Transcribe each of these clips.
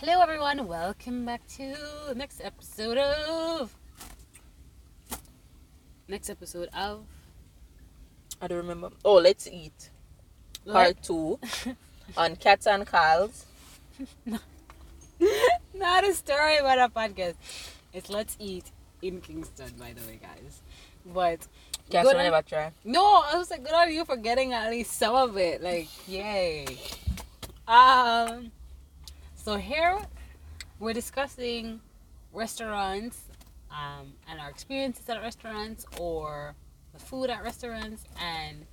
Hello, everyone. Welcome back to the next episode of. Next episode of. I don't remember. Oh, let's eat. Part two on cats and cows. Not a story about a podcast. It's Let's Eat in Kingston, by the way, guys. But. Cats good on- never try. No, I was like, good on you for getting at least some of it. Like, yay. Um, so here we're discussing restaurants, um, and our experiences at restaurants or the food at restaurants, and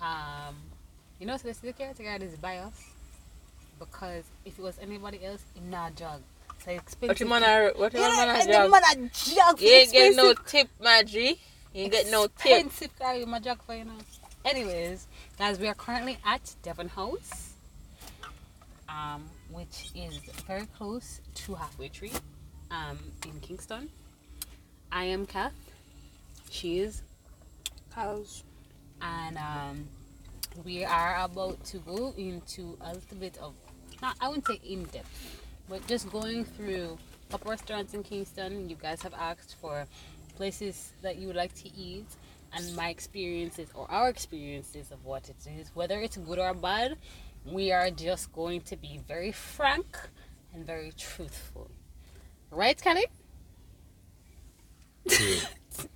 um, you know, so the security guard is by us because if it was anybody else, in not jug. So expensive. What you are what you man Yeah, are and the jog? man a jug. You ain't get no tip, Madry. You ain't get no tip. expensive with my jug for you know. Anyways, guys, we are currently at Devon House, um, which is very close to Halfway Tree, um, in Kingston. I am Kath. She is Cows. and um, we are about to go into a little bit of not I wouldn't say in depth, but just going through top restaurants in Kingston. You guys have asked for places that you would like to eat and my experiences or our experiences of what it is, whether it's good or bad. We are just going to be very frank and very truthful. Right, Kelly?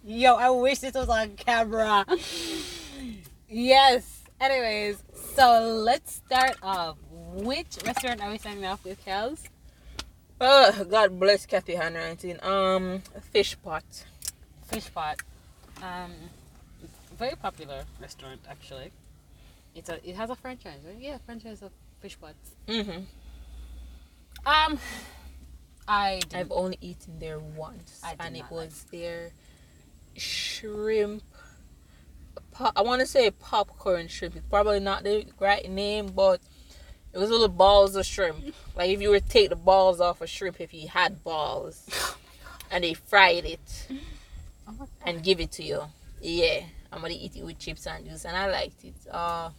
Yo, I wish this was on camera. yes. Anyways, so let's start off. Which restaurant are we starting off with, Kels? Oh, God bless Kathy handwriting. Um, fish pot. Fish Pot. Um, very popular restaurant actually. It's a it has a franchise, right? Yeah, franchise of Fish Pots. Mm-hmm. Um, I I've only eaten there once, and it not like was their shrimp. Po- I want to say popcorn shrimp. It's probably not the right name, but it was little balls of shrimp. Like if you were to take the balls off a shrimp, if you had balls, and they fried it Oh and give it to you. Yeah, I'm gonna eat it with chips and juice, and I liked it. Uh,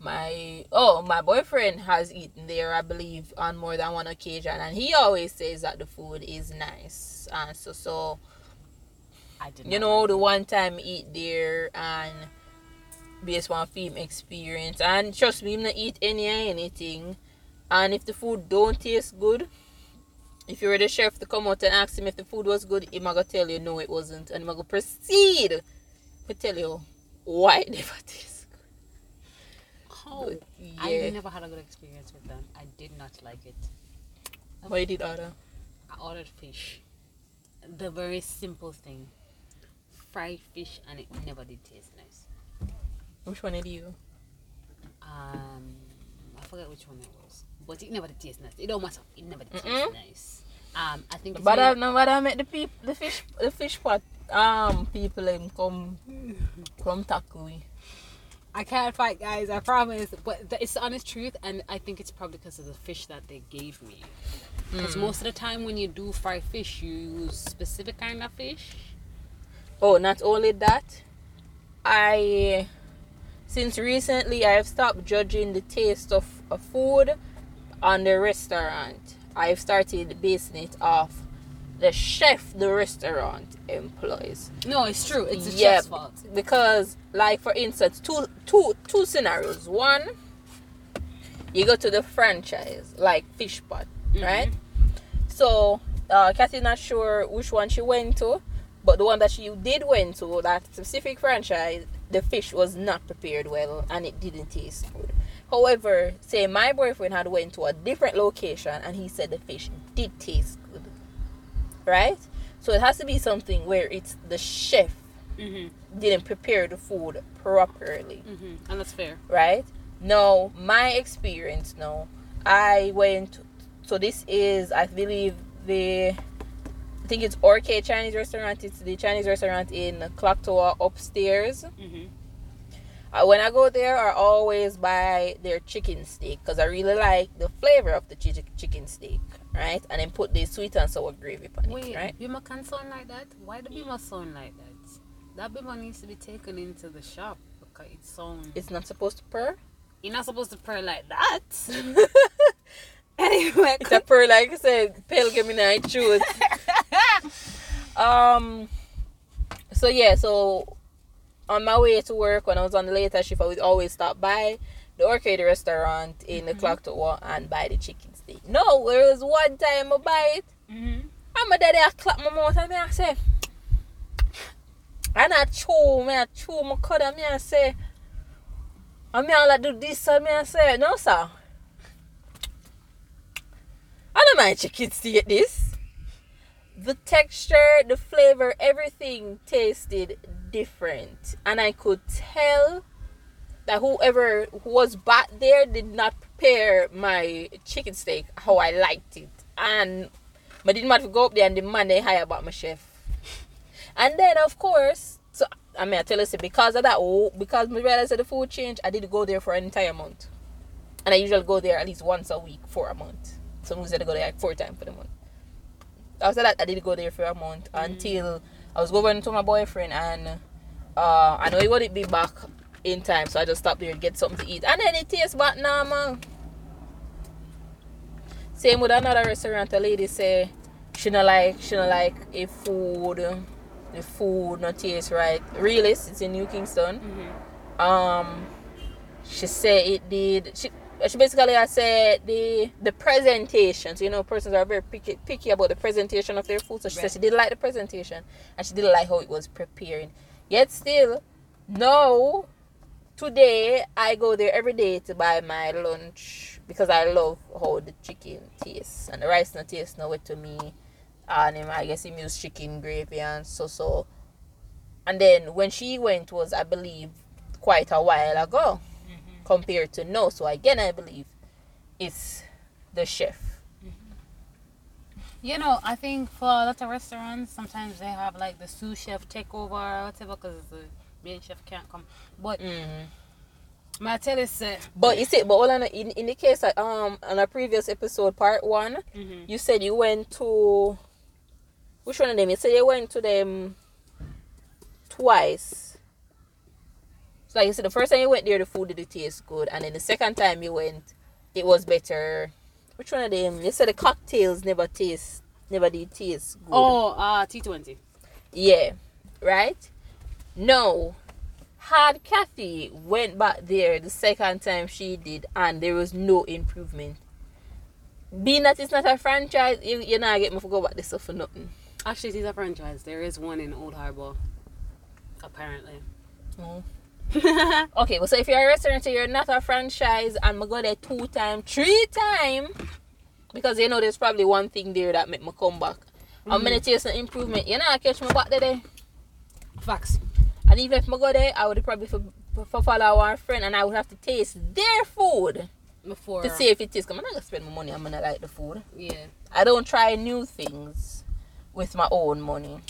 my oh, my boyfriend has eaten there, I believe, on more than one occasion, and he always says that the food is nice. And so, so I didn't. you know, the one time eat there and based on film experience, and trust me, I'm not eat any anything. And if the food don't taste good, if you were the chef to come out and ask him if the food was good, he's gonna tell you no, it wasn't, and he's gonna proceed to tell you why it never tastes Oh, good. I never had a good experience with them. I did not like it. why you did order? I ordered fish. The very simple thing. Fried fish and it never did taste nice. Which one did you? Um I forget which one it was. But it never did taste nice. It don't matter. It never did taste Mm-mm. nice. Um I think it's But I no, but I met the people, the fish, the fish pot. Um, people them come, come tackle. I can't fight guys, I promise. But it's the honest truth and I think it's probably because of the fish that they gave me. Because Mm. most of the time when you do fry fish you use specific kind of fish. Oh, not only that, I since recently I've stopped judging the taste of, of food on the restaurant. I've started basing it off the chef the restaurant employs. No, it's true. It's the Yeah, chef's fault. Because like for instance, two two two scenarios. One, you go to the franchise, like Fish Pot, Mhm. right? So uh Kathy's not sure which one she went to, but the one that she did went to, that specific franchise, the fish was not prepared well and it didn't taste good. However, say my boyfriend had went to a different location and he said the fish did taste good. Right? So it has to be something where it's the chef Mm-hmm. didn't prepare the food properly Mm-hmm. And that's fair. right No, my experience no. i went so this is i believe the i think it's orchid chinese restaurant it's the chinese restaurant in clock tower upstairs Mm-hmm. uh, when i go there i always buy their chicken steak because i really like the flavor of the chi- chicken steak right and then put the sweet and sour gravy on Wait, it right Bima can sound like that? Why the Bima sound like that? That Bima needs to be taken into the shop because it sounds. it's not supposed to purr You're not supposed to purr like that. Anyway, It's a pearl, like I said, pilgrim in I choose. um. So yeah, so on my way to work when I was on the later shift, I would always stop by the Orchid restaurant in the Mhm. clock tower and buy the chicken No, there was one time I buy it, hmm and my daddy I clap my mouth and me I say, and I chew, me I chew my cud and me I say, and me I do this and me I say, no sir. I don't mind your kids to get this. The texture, the flavor, everything tasted different. And I could tell that whoever was back there did not prepare my chicken steak how I liked it. And I didn't have to go up there and demand they hire about my chef. And then of course, so I mean I tell you say, because of that, oh, because I realized that the food changed, I did go there for an entire month. And I usually go there at least once a week for a month. Some weeks I go there like four times for the month. After that I did go there for a month until I was going to my boyfriend and uh, I know he wouldn't be back in time, so I just stopped there and get something to eat. And then it tastes back now, man. Same with another restaurant, the lady say she don't like she don't like a food the food not taste right. Realist, it's in New Kingston. hmm Um she said it did she she basically I said the the presentation. So you know persons are very picky picky about the presentation of their food. So she Right. said she didn't like the presentation and she didn't like how it was preparing. Yet still, no today I go there every day to buy my lunch because I love how the chicken tastes and the rice not taste no way to me. And him, I guess he used chicken gravy and so so. And then when she went was I believe quite a while ago mm-hmm. compared to no. So again I believe it's the chef. Mm-hmm. You know, I think for a lot of restaurants, sometimes they have like the sous chef take over or whatever because main chef can't come. But Mm. my tell you, say, But you see, but all on in in the case um on a previous episode, part one, Mhm. you said you went to which one of them? You said you went to them twice. So like you said, the first time you went there, the food didn't taste good, and then the second time you went, it was better. Which one of them? You said the cocktails never taste, never did taste good. oh, uh, T20. Yeah, right? No. Had Kathy went back there the second time she did and there was no improvement. Being that it's not a franchise, you, you're not get me to go back this stuff for nothing. Actually, it is a franchise. There is one in Old Harbor, apparently. Mm. Okay, well, so if you're a restaurant, you're not a franchise, and I go there two time, three time, because you know there's probably one thing there that make me come back. I'm gonna taste an improvement. You know, I catch me back there. Facts. And even if I go there, I would probably for, for follow our friend and I would have to taste their food Before. to see if it tastes. Because I'm not to spend my money, I'm to like the food. Yeah. I don't try new things with my own money.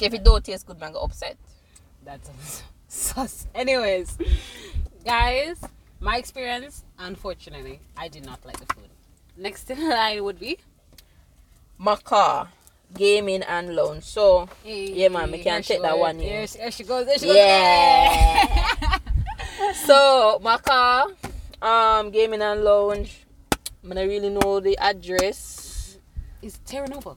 If it don't taste good, man, get upset. That's sus. Anyways, guys, my experience, unfortunately, I did not like the food. Next in line would be. Macau, gaming and lounge. So, Yeah, man, we can take that one, yeah. Here, she- goes. There she goes. Yeah. so Macau, um, gaming and lounge. I don't really know the address. It's Terra Nova.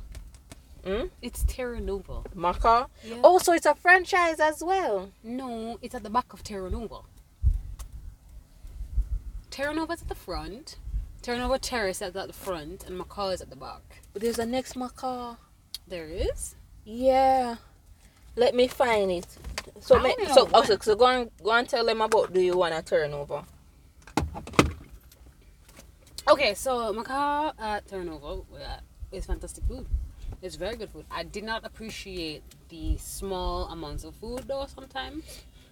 Hmm? It's Terra Nova. Car. Yeah. Oh, so it's a franchise as well. No, it's at the back of Terra Nova. Terra Nova's at the front. Terra Nova Terrace is at the front, and Macau is at the back. But there's a next Macau. There is. Yeah. Let me find it. So, I ma- know so, also, so go and go and tell them about. Do you want to turn over? Okay, so Macau Terra Nova uh, is fantastic food. It's very good food. I did not appreciate the small amounts of food though sometimes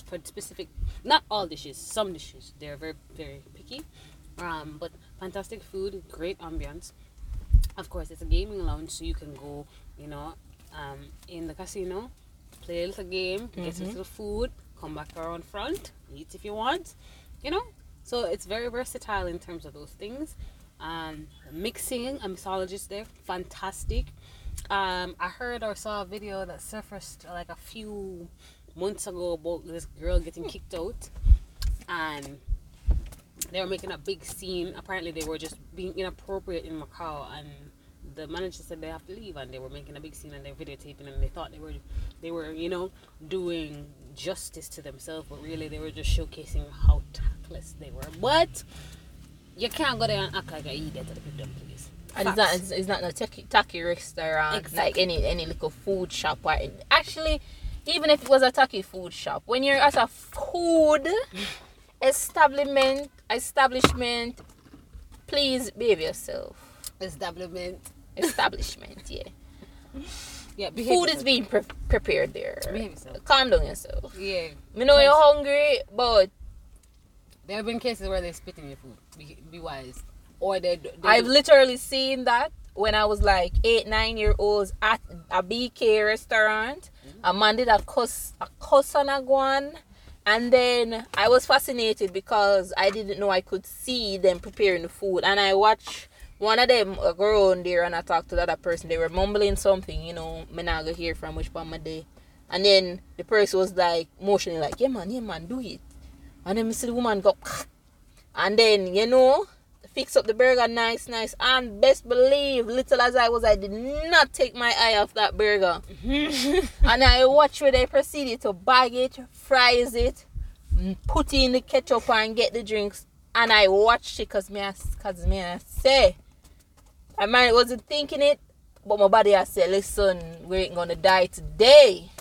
for specific not all dishes, some dishes. They're very very picky. Um, but fantastic food, great ambiance. Of course, it's a gaming lounge, so you can go, you know, um, in the casino, play a little game, get a little food, come back around front, eat if you want, you know. So it's very versatile in terms of those things. Um, mixing, a mixologist there, fantastic. Um, I heard or saw a video that surfaced like a few months ago about this girl getting kicked out, and they were making a big scene. Apparently, they were just being inappropriate in Macau, and the manager said they have to leave, and they were making a big scene and they're videotaping, and they thought they were, they were, you know, doing justice to themselves, but really they were just showcasing how tactless they were. But you can't go there and act like a idiot at the people, please. And it's not it's, it's not a tacky, tacky restaurant like any any little food shop. Or, actually, even if it was a tacky food shop, when you're at a food establishment establishment, please behave yourself. establishment. Establishment, yeah. Yeah, Food is being pre- prepared there. Behave yourself. Calm down yourself. Yeah, We know you're hungry, but there have been cases where they spit in your food. Be, be wise, or they. they I've literally seen that when I was like eight, nine year olds at a BK restaurant. Mm-hmm. A man did a cuss a cuss on a guan. And then I was fascinated because I didn't know I could see them preparing the food. And I watched one of them uh, go on there and I talked to the other person. They were mumbling something, you know, me not gonna hear from which part of my day. And then the person was like motioning like, yeah man, yeah man, do it. And then see the woman go and then you know fix up the burger nice nice and best believe little as i was i did not take my eye off that burger and i watched where they proceeded to bag it fries it put in the ketchup and get the drinks and i watched it because me cause me I say i might wasn't thinking it but my body i said listen we ain't gonna die today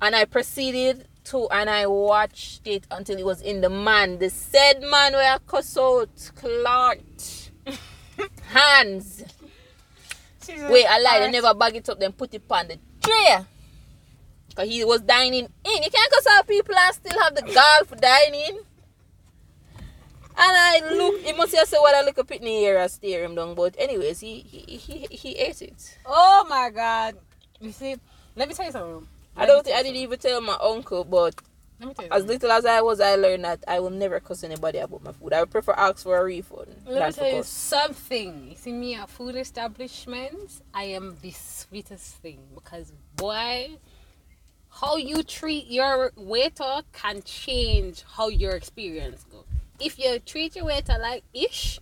and I proceeded to and I watched it until it was in the man. The said man where I cuss out Clark hands. Wait, I lied. I never bag it up, then put it on the tray. Cause he was dining in. You can't cuss out people and still have the gall for dining. And I look, he must have said what I look up in the ear and stare him down. But anyways, he he he, he ate it. Oh my God! You see, let me tell you something. I don't think I didn't even tell my uncle, but Let me tell you As little as I was, I learned that I will never cuss anybody about my food. I would prefer ask for a refund Let me tell you something. You see me at food establishments, I am the sweetest thing because boy, how you treat your waiter can change how your experience goes. If you treat your waiter like ish,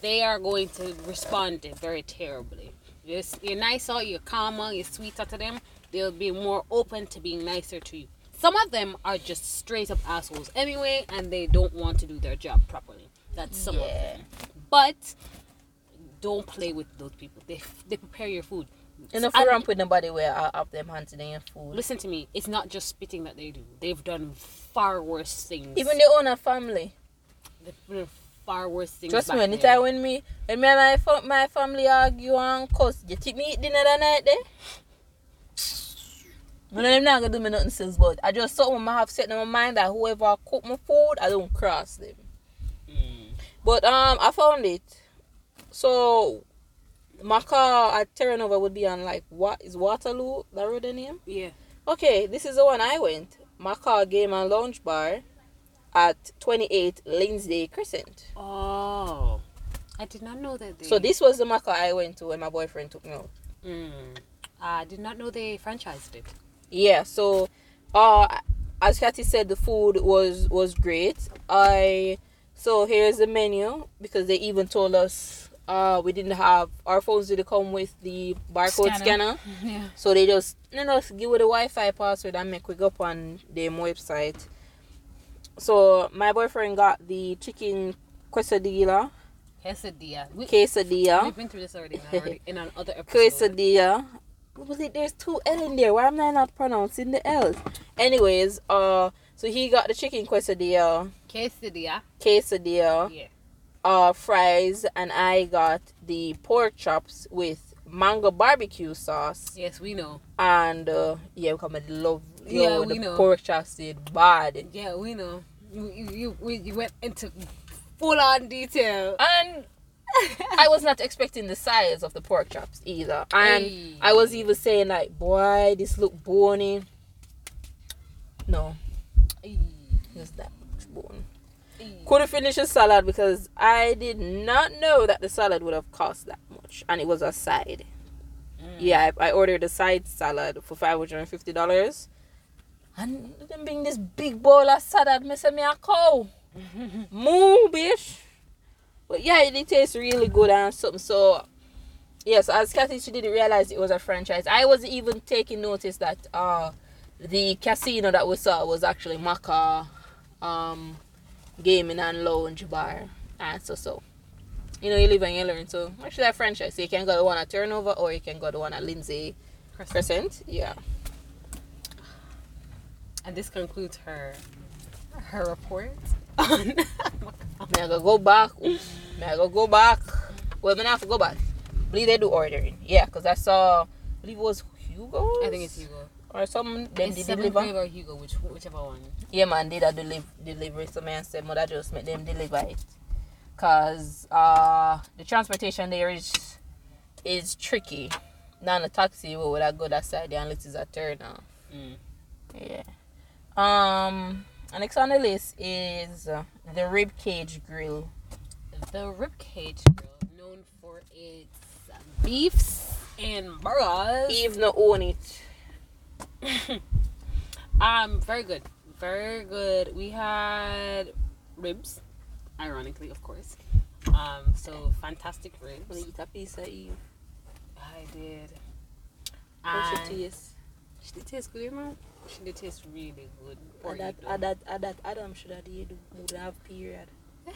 they are going to respond very terribly. You're, you're nicer, you're calmer, you're sweeter to them, they'll be more open to being nicer to you. Some of them are just straight up assholes anyway, and they don't want to do their job properly. That's some of them. But don't play with those people. They they prepare your food. You know, And- for ramp with nobody where I have them hands in your food. Listen to me. It's not just spitting that they do. They've done far worse things. Even their own family. They've done far worse things. Trust me, anytime when me, when me and my, my family argue and cuss, you think me eat dinner that night there? None of them not gonna do me nothing since, but I just something I have set in my mind that whoever cook my food, I don't cross them. Mm. But um, I found it. So Macau at Terranova would be on like what is Waterloo? That road the name? Yeah. Okay, this is the one I went. Macau game and lounge bar at 28 Lindsay Crescent. Oh, I did not know that. They, So this was the Macau I went to when my boyfriend took me out. Mm. I did not know they franchised it. Yeah, so uh as Kathy said the food was was great. I so here's the menu because they even told us uh we didn't have our phones didn't come with the barcode Scanner. scanner. Yeah. So they just you know give it the Wi-Fi password and make we go up on them website. So my boyfriend got the chicken quesadilla, Quesadilla. We, quesadilla, We've been through this already, in already in another episode. quesadilla. What was it? There's two L in there. Why am I not pronouncing the L's? Anyways, uh, so he got the chicken quesadilla, Quesadilla. quesadilla, Yeah. Uh, fries, and I got the pork chops with mango barbecue sauce. Yes, we know. And uh, yeah, we come and love Yeah, yo, we the know. pork chops did bad. Yeah, we know. You you you, we- you went into full on detail. And I was not expecting the size of the pork chops either. And Hey. I was even saying like, boy, this look bony. No, just that. Couldn't finish the salad because I did not know that the salad would have cost that much, and it was a side. Mm. Yeah, I, I ordered a side salad for five hundred and fifty dollars, and them bring this big bowl of salad. Me say me a cow. Moo, bitch. But yeah, it did taste really good and something. So, yes, as Kathy, she didn't realize it was a franchise. I wasn't even taking notice that uh, the casino that we saw was actually Macau um, Gaming and Lounge Bar. And so, so. You know, you live and you learn. So, actually, that franchise. So you can go to one at Terra Nova or you can go to one at Lindsay Crescent. Crescent. Yeah. And this concludes her her report on Me I go go back. Me I go go back. Well, not have to go back. believe they do ordering. Yeah, because I saw, I believe it was Hugo. I think it's Hugo. Or some them It's did Seven deliver. Or Hugo, which whichever one. Yeah, man, did a deliver delivery. So man said, mother just make them deliver it. Cause uh the transportation there is is tricky. Now the taxi would have go that side there unless it's a turn off. Mm. Yeah. Um. and Next on the list is uh, the rib cage grill. The Ribcage Grill, known for its beefs and burgers. Eve no own it. Um, very good, very good. We had ribs, ironically, of course. Um, so fantastic ribs. eat a piece of Eve. I did. And she taste? she did taste good, man. She did taste really good. Add that, add that, add that Adam should have did would have period.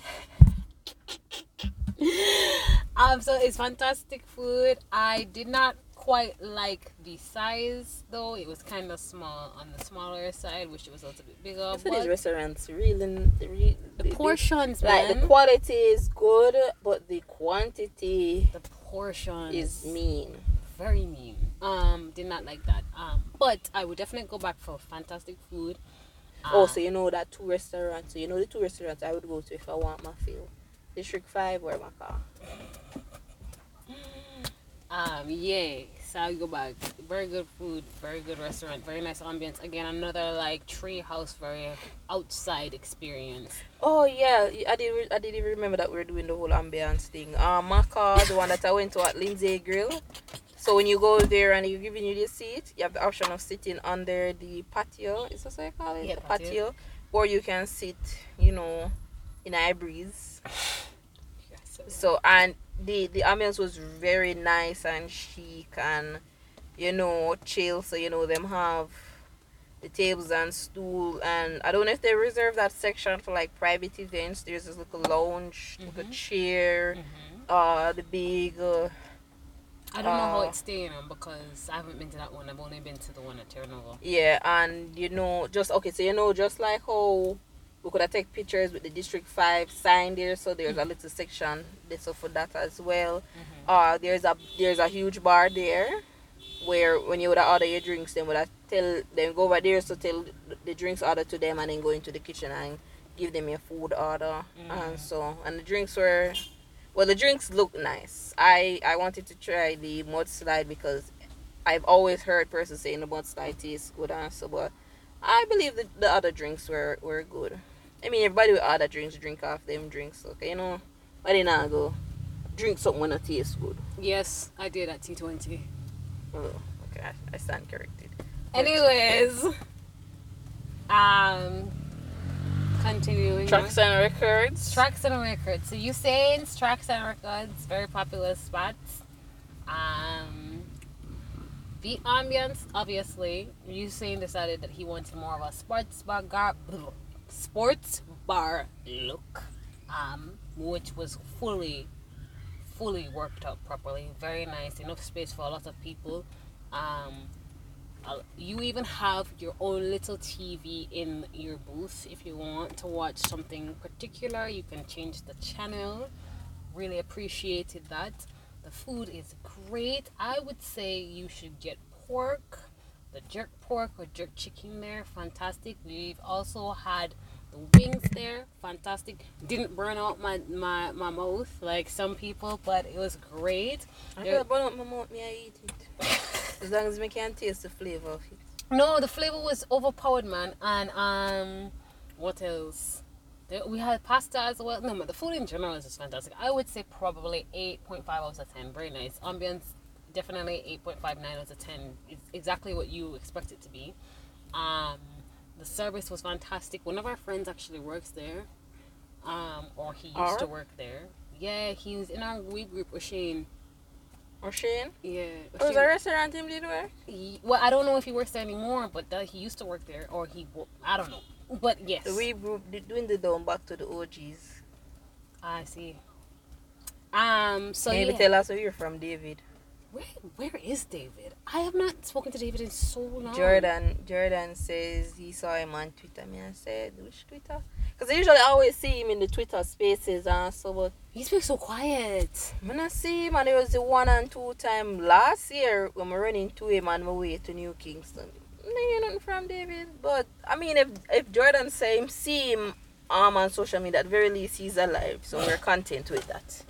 Um, so it's fantastic food. I did not quite like the size though. It was kind of small on the smaller side, which it was a little bit bigger. These restaurants really, really the portions, like man. the quality is good, but the quantity the portions is mean. very mean. Um, did not like that. Um, but I would definitely go back for fantastic food. oh, Um, so you know that two restaurants. So you know the two restaurants I would go to if I want my feel. District Five or Macau. Um, yeah, so I'll go back. Very good food, very good restaurant, very nice ambience. Again, another like tree house, very outside experience. Oh yeah, I did. re- I didn't even remember that we were doing the whole ambience thing. Uh, Macau, the one that I went to at Lindsay Grill. So when you go there and you're giving you the seat, you have the option of sitting under the patio. Is that what you call it? Yeah, the patio. patio. Or you can sit, you know, in a breeze. So, So and the the ambience was very nice and chic and you know chill. So you know them have the tables and stool and I don't know if they reserve that section for like private events. There's this little lounge, little Mhm. chair, mhm. uh, the big. Uh, I don't know how Uh, it's staying on because I haven't been to that one. I've only been to the one at Terra Nova. Yeah, and you know, just okay, so you know, just like how we could have take pictures with the District Five sign there, so there's a little section that's for that as well. Uh, there's a there's a huge bar there, where when you would order your drinks, then would I tell them go over there, so tell the drinks order to them, and then go into the kitchen and give them your food order, Mm. and so and the drinks were, well, the drinks look nice. I I wanted to try the mudslide because I've always heard persons saying the mudslide tastes good and so, but I believe that the other drinks were were good. I mean, everybody with other drinks drink off them drinks, okay, you know. But then I go drink something when it tastes good. Yes, I did at T20. Oh, okay, I, I stand corrected. Anyways, um, continuing. Tracks and records. Tracks and records. So you saying tracks and records, very popular spots. Um, the ambience, obviously. Usain decided that he wanted more of a sports bar, gar- sports bar look, um, which was fully, fully worked out properly. Very nice. Enough space for a lot of people. Um, you even have your own little TV in your booth if you want to watch something particular. You can change the channel. Really appreciated that. The food is great. I would say you should get pork, the jerk pork or jerk chicken there. Fantastic. We've also had the wings there. Fantastic. Didn't burn out my, my, my mouth like some people, but it was great. I feel burn up my mouth, me I eat it. As long as me can taste the flavor of it. No, the flavor was overpowered, man. And um, what else? We had pasta as well. No, but the food in general is just fantastic. I would say probably eight point five out of ten. Very nice ambience. Definitely eight point five nine out of ten. It's exactly what you expect it to be. Um, the service was fantastic. One of our friends actually works there. um, or he used to work there. Yeah, he was in our weed group with Shane. Or Shane? Yeah. It was a restaurant him did work? He- well, I don't know if he works there anymore, but that he used to work there, or he. I don't know. But yes, The we group doing the down back to the OGs. I see. Um. So Maybe yeah. tell us where you're from, David. Where Where is David? I have not spoken to David in so long. Jordan Jordan says he saw him on Twitter. Me I said, which Twitter? Because I usually always see him in the Twitter spaces and so but He's been so quiet. I not see him and it was the one and two time last year when we run into him on my way to New Kingston. No hear nothing from David. But I mean if if Jordan say him see him um on social media at very least he's alive. So we're content with that.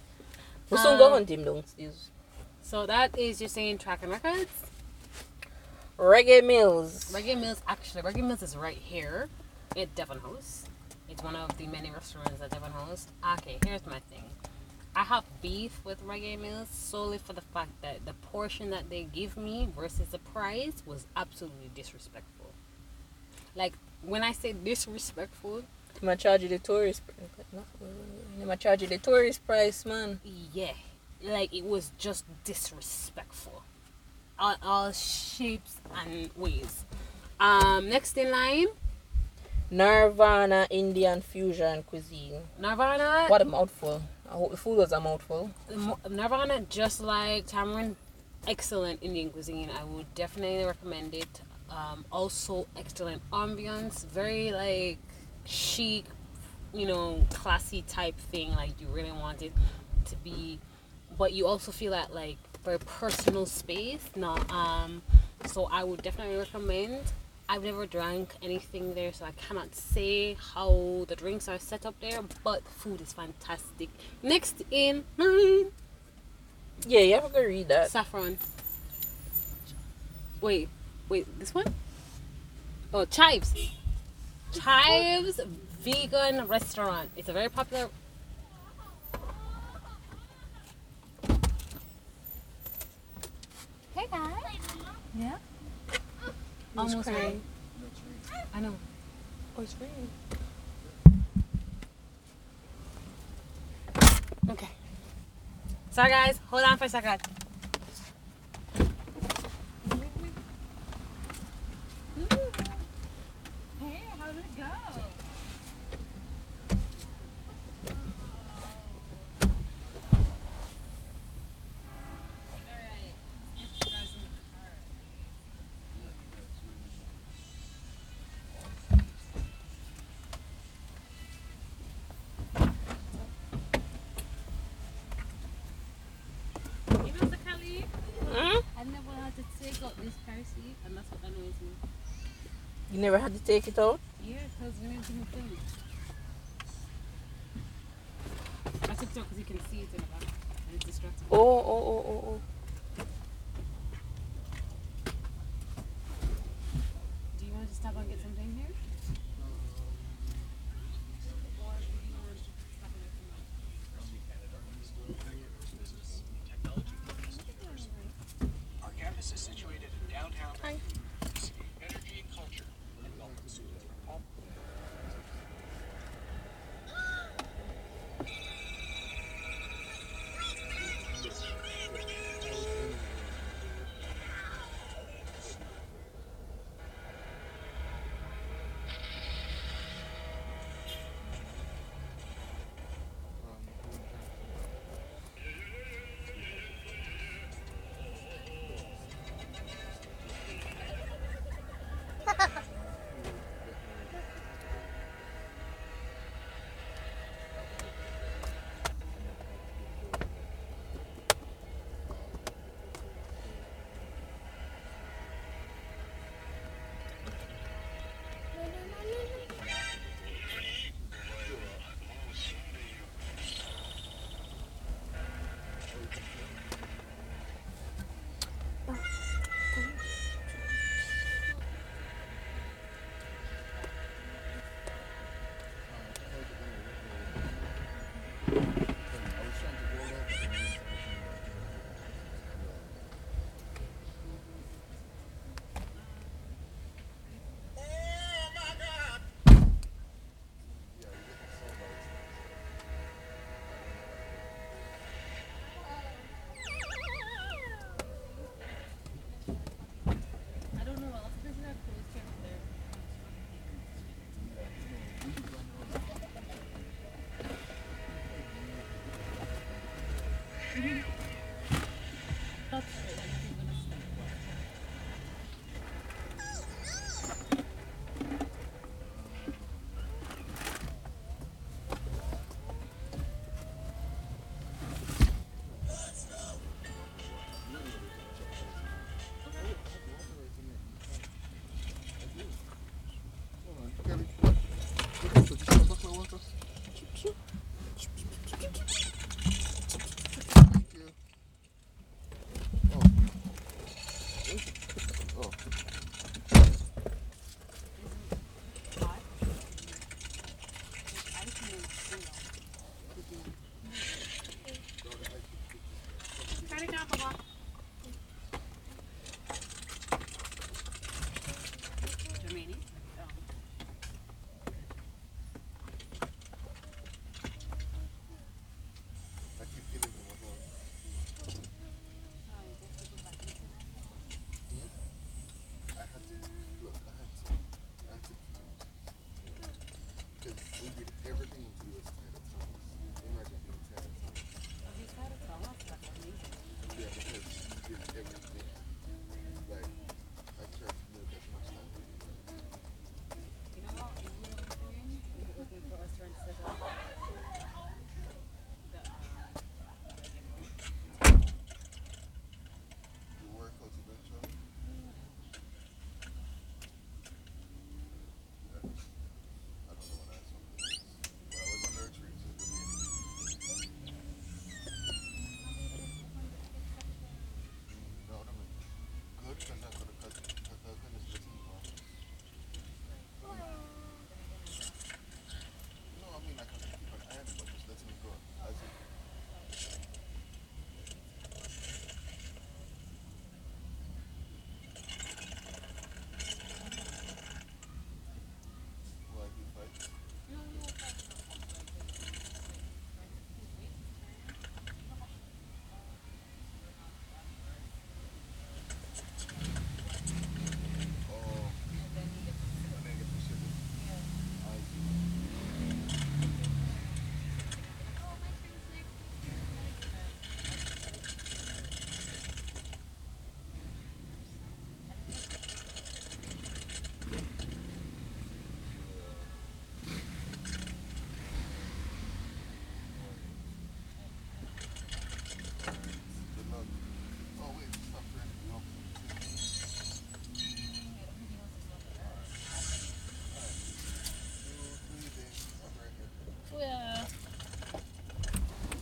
We soon go Um, hunt him down. So that is you're saying track and records. Reggae Mills. Reggae Mills actually Reggae Mills is right here at Devon House. It's one of the many restaurants at Devon House. Okay, here's my thing. I have beef with Reggae Mills solely for the fact that the portion that they give me versus the price was absolutely disrespectful. Like when I say disrespectful, They might charge you the tourist They might charge you the tourist price, man. yeah, like it was just disrespectful. All, all shapes and ways. Um, next in line, Nirvana Indian fusion cuisine. Nirvana. What a mouthful. I hope the food was a mouthful. Nirvana, just like Tamarind, excellent Indian cuisine. I would definitely recommend it. Um, also, excellent ambience, very like chic, you know, classy type thing. Like you really want it to be, but you also feel that like very personal space. Not um, so I would definitely recommend. I've never drank anything there, so I cannot say how the drinks are set up there. But food is fantastic. Next in Yeah, you have to read that. saffron. Wait, wait, this one? Oh, Chives. Chives Vegan Restaurant. It's a very popular. Hey guys. Yeah. Almost ready. I know. Oh, it's green. Okay. Sorry guys, hold on for a second. Hey, how did it go? You know the Kelly? Hmm? I never had to take out this car seat, and that's what annoys me. You never had to take it out? Yeah, because when it's in film. I took it out because you can see it in the back, and it's distracting. Oh, oh, oh, oh, oh.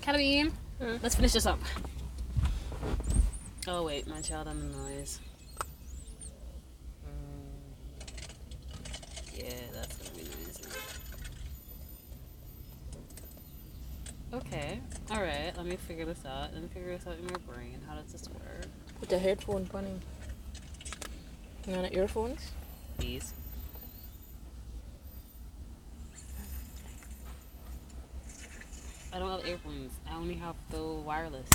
Katabine, Hmm? let's finish this up. Oh wait, my child on the noise. Mm. Yeah, that's gonna be noisy. Okay, alright, let me figure this out. Let me figure this out in my brain. How does this work? With the headphone on him. You want earphones? Please. I don't have earphones. I only have the wireless.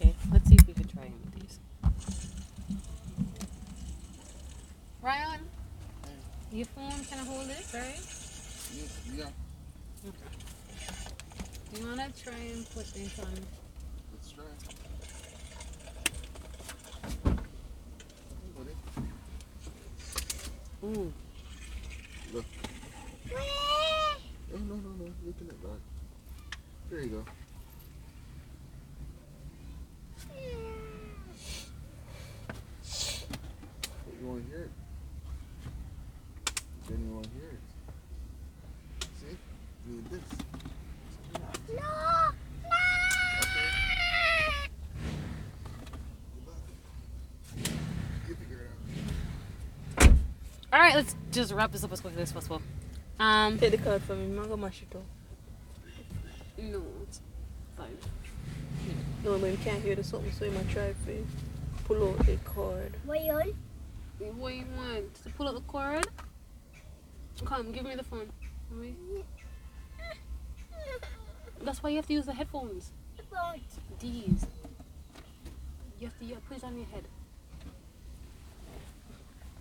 Okay, let's see if we can try him with these. Ryan, your phone can I hold it, right? Yeah, yeah. Do you wanna try and put this on? Let's try. Buddy. Ooh. Look. Oh, no, no, no. Looking at that. There you go. But you want to hear it? Then you want to hear Need this. No! Okay. Good luck. You figure it out. All right, let's just wrap this up as quickly as possible. Um, Take the card from me. I'm gonna mash it up. no, it's fine. No, but you can't hear the something, so you might try to. Pull out the card. What do you want? To pull up the cord? Come, give me the phone. That's why you have to use the headphones. These. You have to yeah, put it on your head.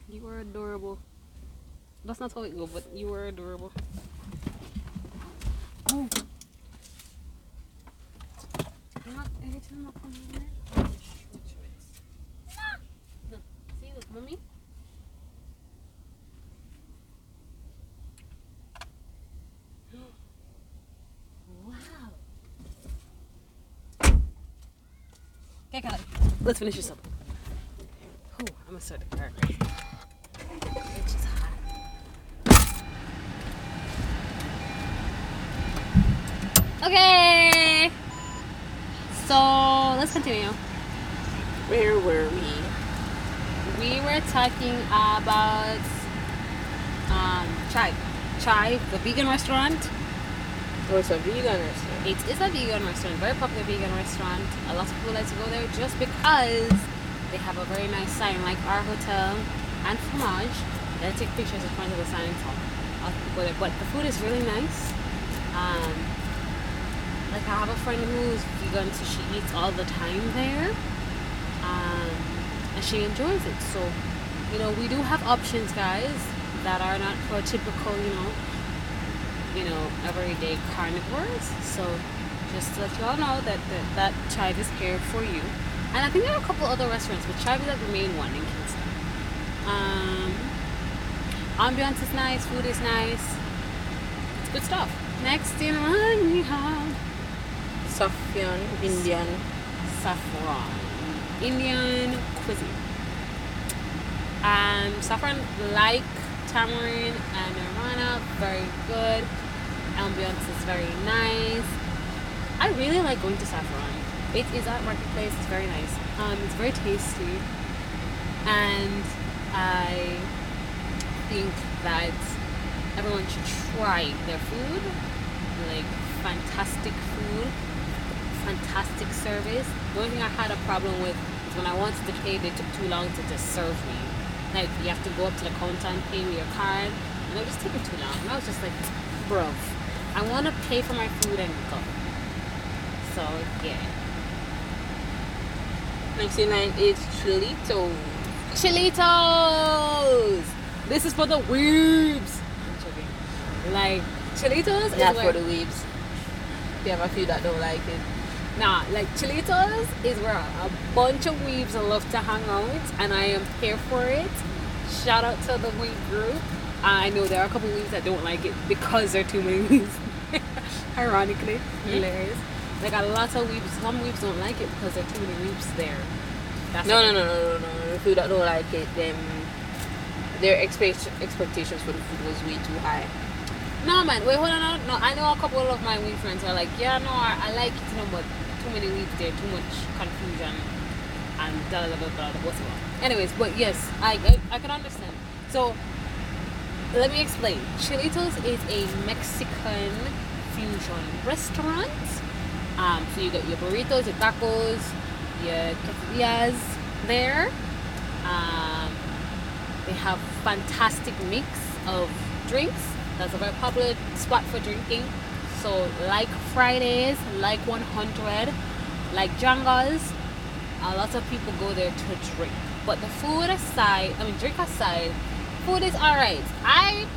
You are adorable. That's not how it go, but you are adorable. Oh. Okay, Kelly. Let's finish this up. Ooh, I'm gonna start the car. It's just hot. Okay. So let's continue. Where were we? We were talking about um, Chai. Chai, the vegan restaurant. Oh, it's a vegan restaurant. It is a vegan restaurant, very popular vegan restaurant. A lot of people like to go there just because they have a very nice sign, like our hotel and Fromage. They take pictures in front of the sign, so a lot of people there. But the food is really nice. Um, like I have a friend who's vegan, so she eats all the time there, um, and she enjoys it. So, you know, we do have options, guys, that are not for typical, you know, you know, everyday carnivores. So just to let you all know that that, that Chive is here for you. And I think there are a couple other restaurants, but Chive is like the main one in Kingston. Um, ambiance is nice, food is nice. It's good stuff. Next in line we have Safyan, Indian. saffron, Indian cuisine. Um, saffron like tamarind and nirvana, very good. Ambiance is very nice. I really like going to saffron. It is at marketplace. It's very nice. Um, it's very tasty, and I think that everyone should try their food. Like fantastic food fantastic service. The only thing I had a problem with is when I wanted to pay, they took too long to just serve me. Like you have to go up to the counter and pay with your card, and it was taking too long. And I was just like, bro, I want to pay for my food and go. So yeah, Next in line is Chilito. Chilitos. This is for the weebs. Like Chilitos Not for the weebs. You have a few that don't like it. Nah, like Chilitos is where a bunch of weebs love to hang out, and I am here for it. Shout out to the weeb group. I know there are a couple weebs that don't like it because there are too many weebs. Ironically, hmm. hilarious. Like a lot of weebs, some weebs don't like it because there are too many weebs there. That's No, the no, no, no, no, no. The few that don't like it, them their expect expectations for the food was way too high. No man, wait, hold on, no, no. I know a couple of my weed friends are like, yeah, no, I, I like it, you know, but too many weeds there, too much confusion, and da da da da da whatever. Anyways, but yes, I, I I can understand. So let me explain. Chilitos is a Mexican fusion restaurant. Um, so you get your burritos, your tacos, your quesadillas there. Um, they have fantastic mix of drinks. That's a very popular spot for drinking. So like Fridays, like 100, like Django's, a lot of people go there to drink. But the food aside, I mean drink aside, food is alright. I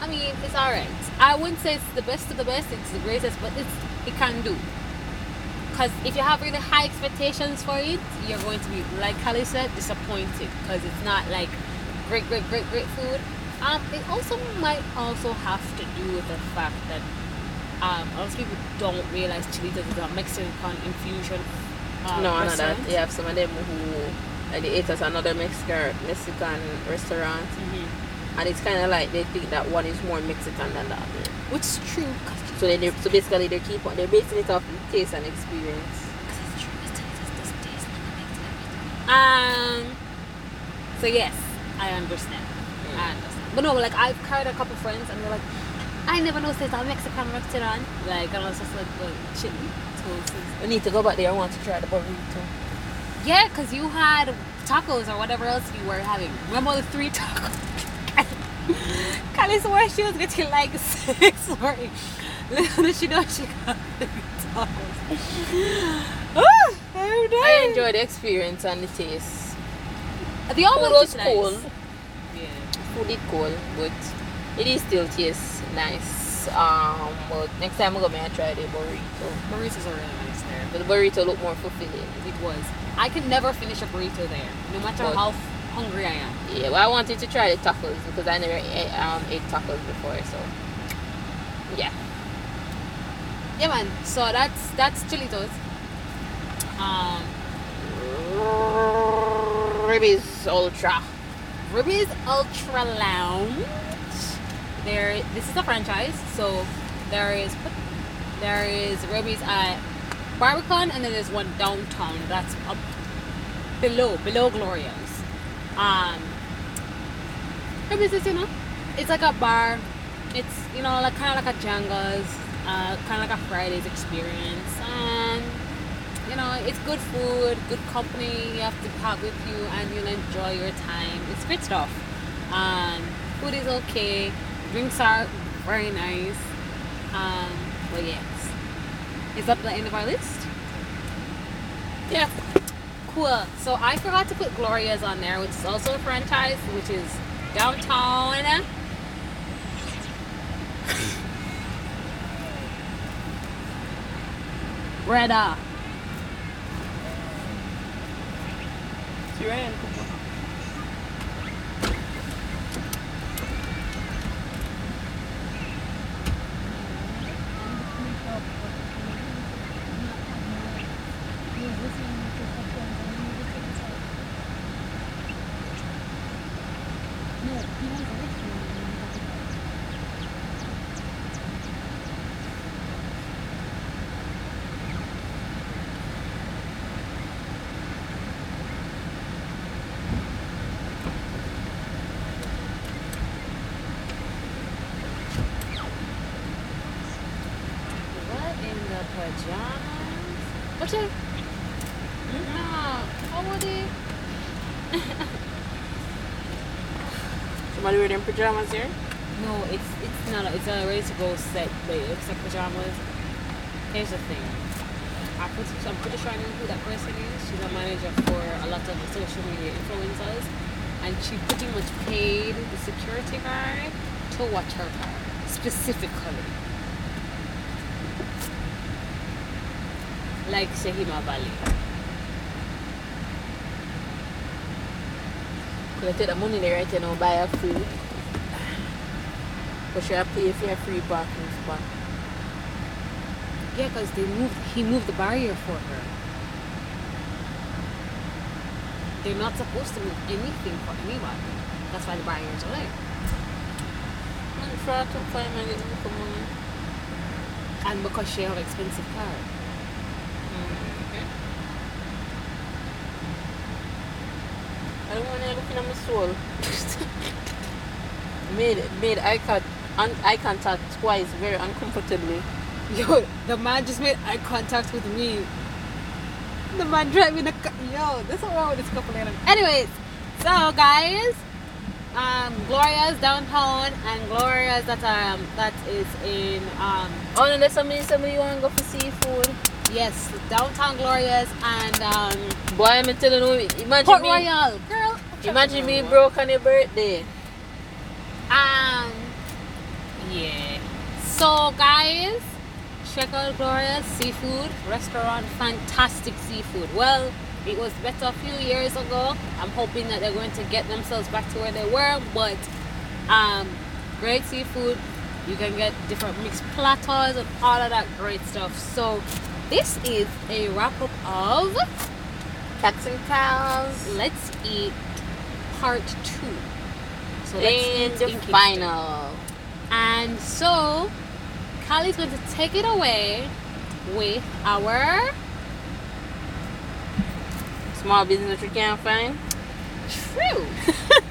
I mean it's alright. I wouldn't say it's the best of the best, it's the greatest, but it's it can do. Because if you have really high expectations for it, you're going to be, like Kali said, disappointed. Because it's not like great, great, great, great food. Um, it also might also have to do with the fact that um, a lot of people don't realize Chilitos is a Mexican infusion. Um, no, I know that. You have some of them who like, they ate at another Mexican Mexican restaurant, Mhm. and it's kind of like they think that one is more Mexican than the other. Which is true. So then, so basically, they keep on they're basing it off taste and experience. it's true. It's Chilitos doesn't taste like Mexican. Um. So yes, I understand. I understand. But no, like I've carried a couple friends and they're like, I never know there's a Mexican restaurant. Like and I was just like, well, chili. We need to go back there. I want to try the burrito. Yeah, because you had tacos or whatever else you were having. Remember the three tacos? Kali swore she was getting like six. Sorry. Little did she know she got three tacos. Oh, I'm I dying. enjoy the experience and the taste. The Food was cold. Yeah. Food is cold, but it is still taste nice. Um, but next time I'm gonna try the burrito. Burritos are really nice there. But the burrito looked more fulfilling. It was. I could never finish a burrito there, no matter But- how f- hungry I am. Yeah, well, I wanted to try the tacos because I never ate, um, ate tacos before, so yeah. Yeah, man. So that's that's Chilitos. Um, Ribbies Ultra. Ruby's Ultra Lounge. There, this is a franchise, so there is there is Ruby's at Barbican, and then there's one downtown. That's up below below Gloria's. Um, Ruby's is you know, it's like a bar. It's you know like kind of like a Janga's, uh, kind of like a Fridays experience, and you know, it's good food, good company. You have to have with you, and you'll enjoy your time. It's good stuff. Um, food is okay. Drinks are very nice. Um, but yes, is that the end of our list? Yeah. Cool. So I forgot to put Gloria's on there, which is also a franchise, which is downtown. Breda. Si Ryan. What in the pajamas? What's it? No. How would it? Pajamas here? No, it's it's not. A, it's a ready to go set, but it looks like pajamas. Here's the thing. I put, I'm pretty sure I know who that person is. She's a manager for a lot of social media influencers, and she pretty much paid the security guard to watch her car specifically. Like Shahima Bali. Could I take the money there right now buy her food? But she have to pay for your free parking spot. Yeah, because they moved. He moved the barrier for her. They're not supposed to move anything for anybody. That's why the barriers are there. I'm trying to find money. And because she have expensive car. Mm-hmm. I don't want to look at my soul. made made eye contact, un- eye contact twice very uncomfortably. Yo, the man just made eye contact with me. The man driving the car. Yo, this is wrong with this couple. later. Anyways, so guys, um, Gloria's downtown and Gloria's that um that is in um Oh, no, there's somebody somebody want to go for seafood. yes downtown Gloria's and um Boy, I'm telling you, imagine Port me, Royal, girl. imagine me broke on your birthday. Um, yeah. So, guys, check out Gloria's Seafood Restaurant. Fantastic seafood. Well, it was better a few years ago. I'm hoping that they're going to get themselves back to where they were. But, um, great seafood. You can get different mixed platters and all of that great stuff. So, this is a wrap up of Cats and cows. Let's Eat Part 2. So, let's the in Kingston. final. And so, Kylie's going to take it away with our Small business that you can't find. true.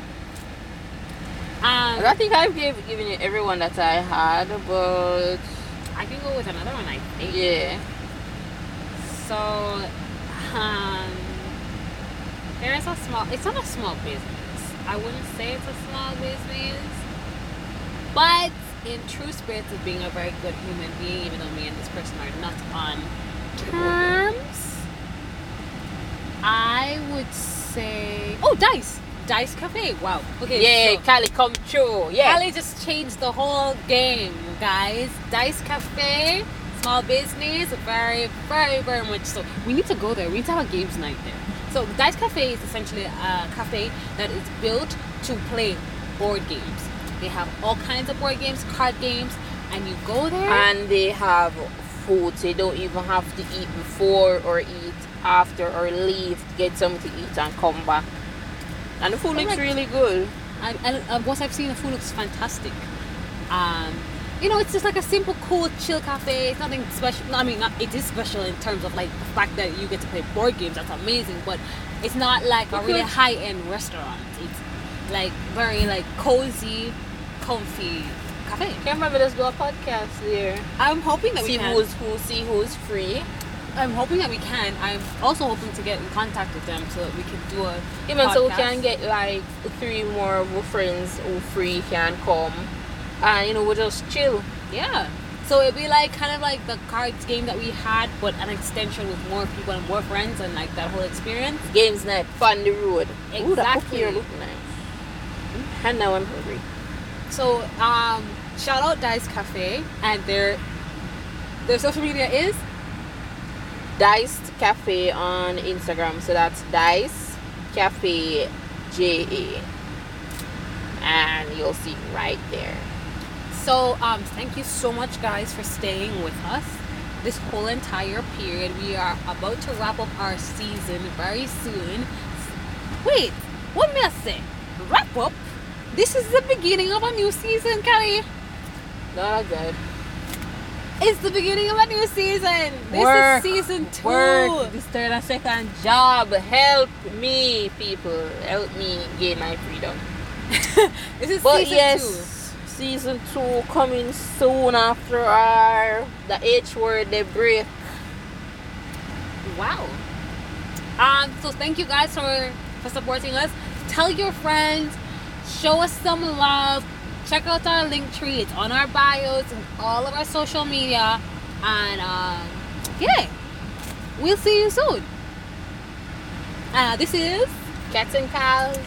I um, think I've gave, given you everyone that I had, but I can go with another one. I think. yeah. So, um, there is a small. It's not a small business. I wouldn't say it's a small business, but in true spirit of being a very good human being, even though me and this person are not on terms, I would say, oh, Dice, Dice Cafe. Wow. Okay. Yeah, so- Cali come true. Yeah. Cali just changed the whole game, guys. Dice Cafe, small business, very, very, very much so. We need to go there. We need to have a games night there. So Dice Cafe is essentially a cafe that is built to play board games. They have all kinds of board games, card games, and you go there. and they have food, so you don't even have to eat before or eat after or leave to get something to eat and come back. And the food looks Correct. really good. and, and what I've seen, the food looks fantastic. Um, you know, it's just like a simple, cool, chill cafe. It's nothing special. I mean, not, it is special in terms of like the fact that you get to play board games. That's amazing. But it's not like a really high-end restaurant. It's like very like cozy, comfy cafe. Can't remember let's do a podcast there. I'm hoping that we See can. who's who, see who's free. I'm hoping that we can. I'm also hoping to get in contact with them so that we can do a Even so we can get like three more of our friends who free can come. And you know, we'll just chill. Yeah. So it'd be like kind of like the cards game that we had, but an extension with more people and more friends and like that whole experience. Games night, fun the road. Ooh, that Exactly. nice. And now I'm hungry. So um, shout out Dice Cafe and their their social media is Diced Cafe on Instagram. So that's Dice Cafe J A. And you'll see right there. so um thank you so much guys for staying with us this whole entire period. We are about to wrap up our season very soon. Wait, what may I say? Wrap up? This is the beginning of a new season, Kelly. Not good. It's the beginning of a new season. This Work, is season two. Work, this third and second job. Help me, people. Help me gain my freedom. This is But season yes, season two coming soon after our the H word they break. Wow. Um. So thank you guys for for supporting us. Tell your friends. Show us some love. Check out our link tree. It's on our bios and all of our social media. And um, yeah, we'll see you soon. Uh, this is Cats and cows.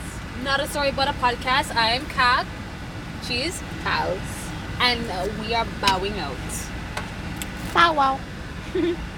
not a story but a podcast. I am Kat. Cheese. Cows. And uh, we are bowing out. Bow wow.